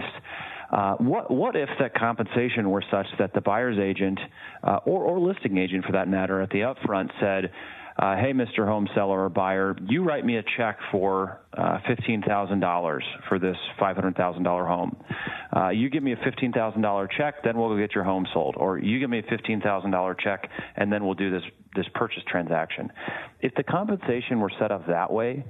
Uh, what what if that compensation were such that the buyer's agent uh, or, or listing agent, for that matter, at the upfront said, uh, "Hey, Mr. Home Seller or buyer, you write me a check for uh, fifteen thousand dollars for this five hundred thousand dollar home. Uh, you give me a fifteen thousand dollar check, then we'll go get your home sold, or you give me a fifteen thousand dollar check, and then we'll do this this purchase transaction." If the compensation were set up that way,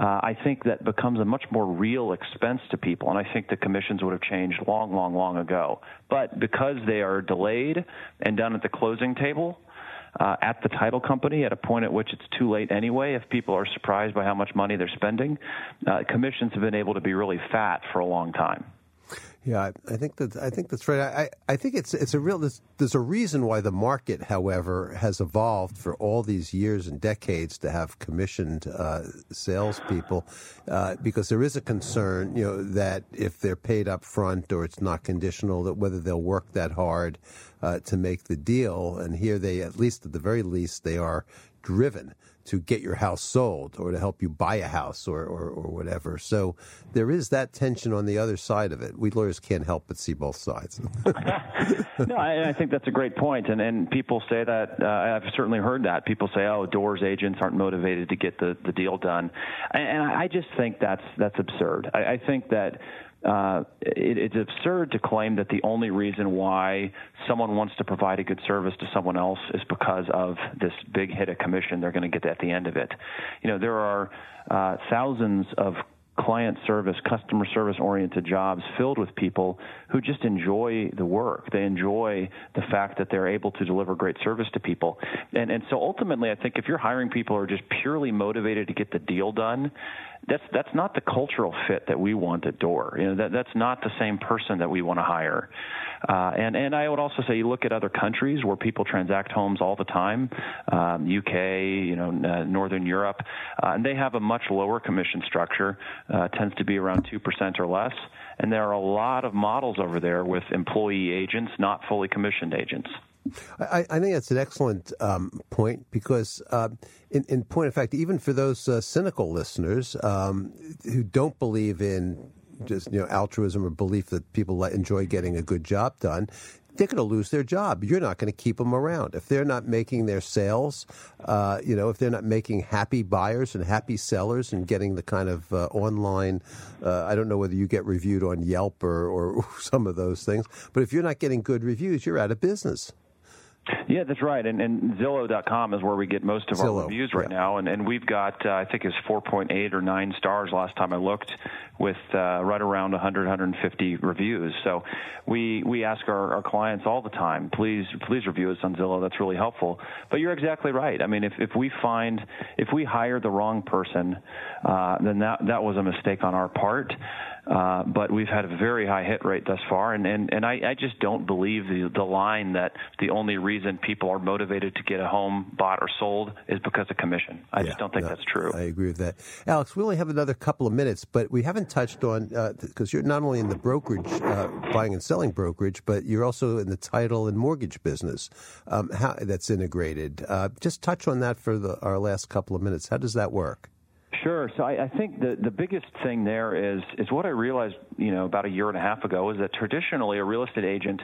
uh, I think that becomes a much more real expense to people. And I think the commissions would have changed long, long, long ago. But because they are delayed and done at the closing table, uh, at the title company at a point at which it's too late anyway, if people are surprised by how much money they're spending, uh, commissions have been able to be really fat for a long time. Yeah, I think that I think that's right. I, I think it's it's a real there's, there's a reason why the market, however, has evolved for all these years and decades to have commissioned uh, salespeople, uh, because there is a concern, you know, that if they're paid up front or it's not conditional, that whether they'll work that hard uh, to make the deal. And here they, at least at the very least, they are driven to get your house sold or to help you buy a house or, or, or, whatever. So there is that tension on the other side of it. We lawyers can't help but see both sides. *laughs* no, I, I, think that's a great point. And, and people say that, uh, I've certainly heard that. People say, oh, doors agents aren't motivated to get the, the deal done. And, and I just think that's, that's absurd. I, I think that uh, it, it's absurd to claim that the only reason why someone wants to provide a good service to someone else is because of this big hit of commission they're going to get at the end of it. You know, there are uh, thousands of client service, customer service oriented jobs filled with people who just enjoy the work. They enjoy the fact that they're able to deliver great service to people. And and so ultimately I think if you're hiring people who are just purely motivated to get the deal done, that's that's not the cultural fit that we want at Door. You know, that that's not the same person that we want to hire. Uh, and and I would also say you look at other countries where people transact homes all the time, um, UK, you know, uh, Northern Europe, uh, and they have a much lower commission structure, uh, tends to be around two percent or less. And there are a lot of models over there with employee agents, not fully commissioned agents. I, I, think that's an excellent um, point because, uh, in, in, point of fact, even for those uh, cynical listeners um, who don't believe in just you know altruism or belief that people enjoy getting a good job done, they're going to lose their job. You're not going to keep them around if they're not making their sales. Uh, you know, if they're not making happy buyers and happy sellers and getting the kind of uh, online. Uh, I don't know whether you get reviewed on Yelp or, or *laughs* some of those things, but if you're not getting good reviews, you're out of business. Yeah, that's right. And, and Zillow.com is where we get most of Zillow, our reviews right yeah. now. And, and we've got, uh, I think it's 4.8 or 9 stars last time I looked, with uh, right around 100, 150 reviews. So we, we ask our, our clients all the time, please, please review us on Zillow. That's really helpful. But you're exactly right. I mean, if, if we find, if we hire the wrong person, uh, then that, that was a mistake on our part. Uh, but we've had a very high hit rate thus far, and and, and I, I just don't believe the the line that the only reason people are motivated to get a home bought or sold is because of commission. I yeah, just don't think no, that's true. I agree with that, Alex. We only have another couple of minutes, but we haven't touched on because uh, you're not only in the brokerage, uh, buying and selling brokerage, but you're also in the title and mortgage business. Um, how that's integrated. Uh, just touch on that for the, our last couple of minutes. How does that work? Sure. So I, I think the the biggest thing there is is what I realized, you know, about a year and a half ago is that traditionally a real estate agent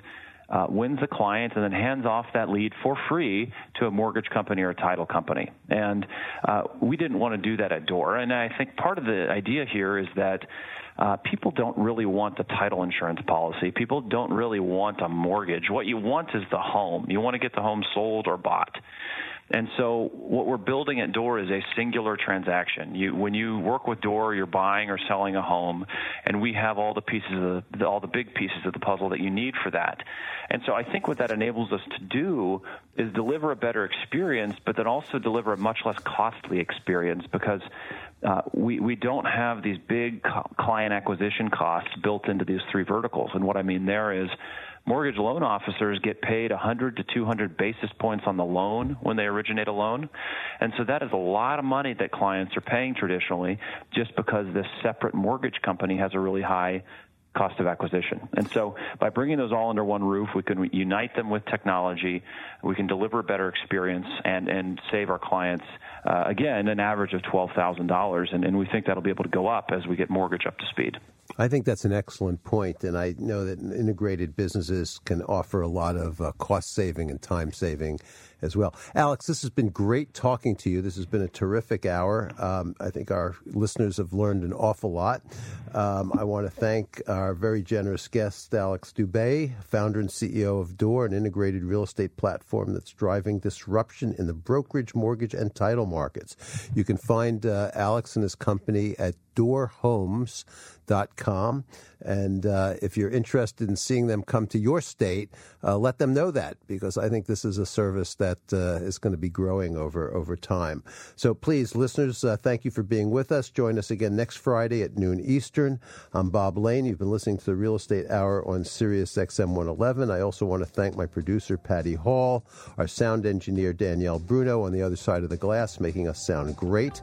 uh, wins a client and then hands off that lead for free to a mortgage company or a title company. And uh, we didn't want to do that at Door. And I think part of the idea here is that uh, people don't really want the title insurance policy. People don't really want a mortgage. What you want is the home. You want to get the home sold or bought. And so what we're building at Door is a singular transaction. You, when you work with Door, you're buying or selling a home, and we have all the pieces of the, all the big pieces of the puzzle that you need for that. And so I think what that enables us to do is deliver a better experience, but then also deliver a much less costly experience because uh, we, we don't have these big client acquisition costs built into these three verticals. And what I mean there is mortgage loan officers get paid 100 to 200 basis points on the loan when they originate a loan. And so that is a lot of money that clients are paying traditionally just because this separate mortgage company has a really high cost of acquisition. And so by bringing those all under one roof, we can unite them with technology. We can deliver a better experience and, and save our clients, uh, again, an average of $12,000. And, and we think that'll be able to go up as we get mortgage up to speed. I think that's an excellent point, and I know that integrated businesses can offer a lot of uh, cost saving and time saving as well. Alex, this has been great talking to you. This has been a terrific hour. Um, I think our listeners have learned an awful lot. Um, I want to thank our very generous guest, Alex Doubet, founder and CEO of Door, an integrated real estate platform that's driving disruption in the brokerage, mortgage, and title markets. You can find uh, Alex and his company at doorhomes.com. And uh, if you're interested in seeing them come to your state, uh, let them know that because I think this is a service that uh, is going to be growing over over time. So please, listeners, uh, thank you for being with us. Join us again next Friday at noon Eastern. I'm Bob Lane. You've been listening to the Real Estate Hour on Sirius XM 111. I also want to thank my producer Patty Hall, our sound engineer Danielle Bruno on the other side of the glass, making us sound great.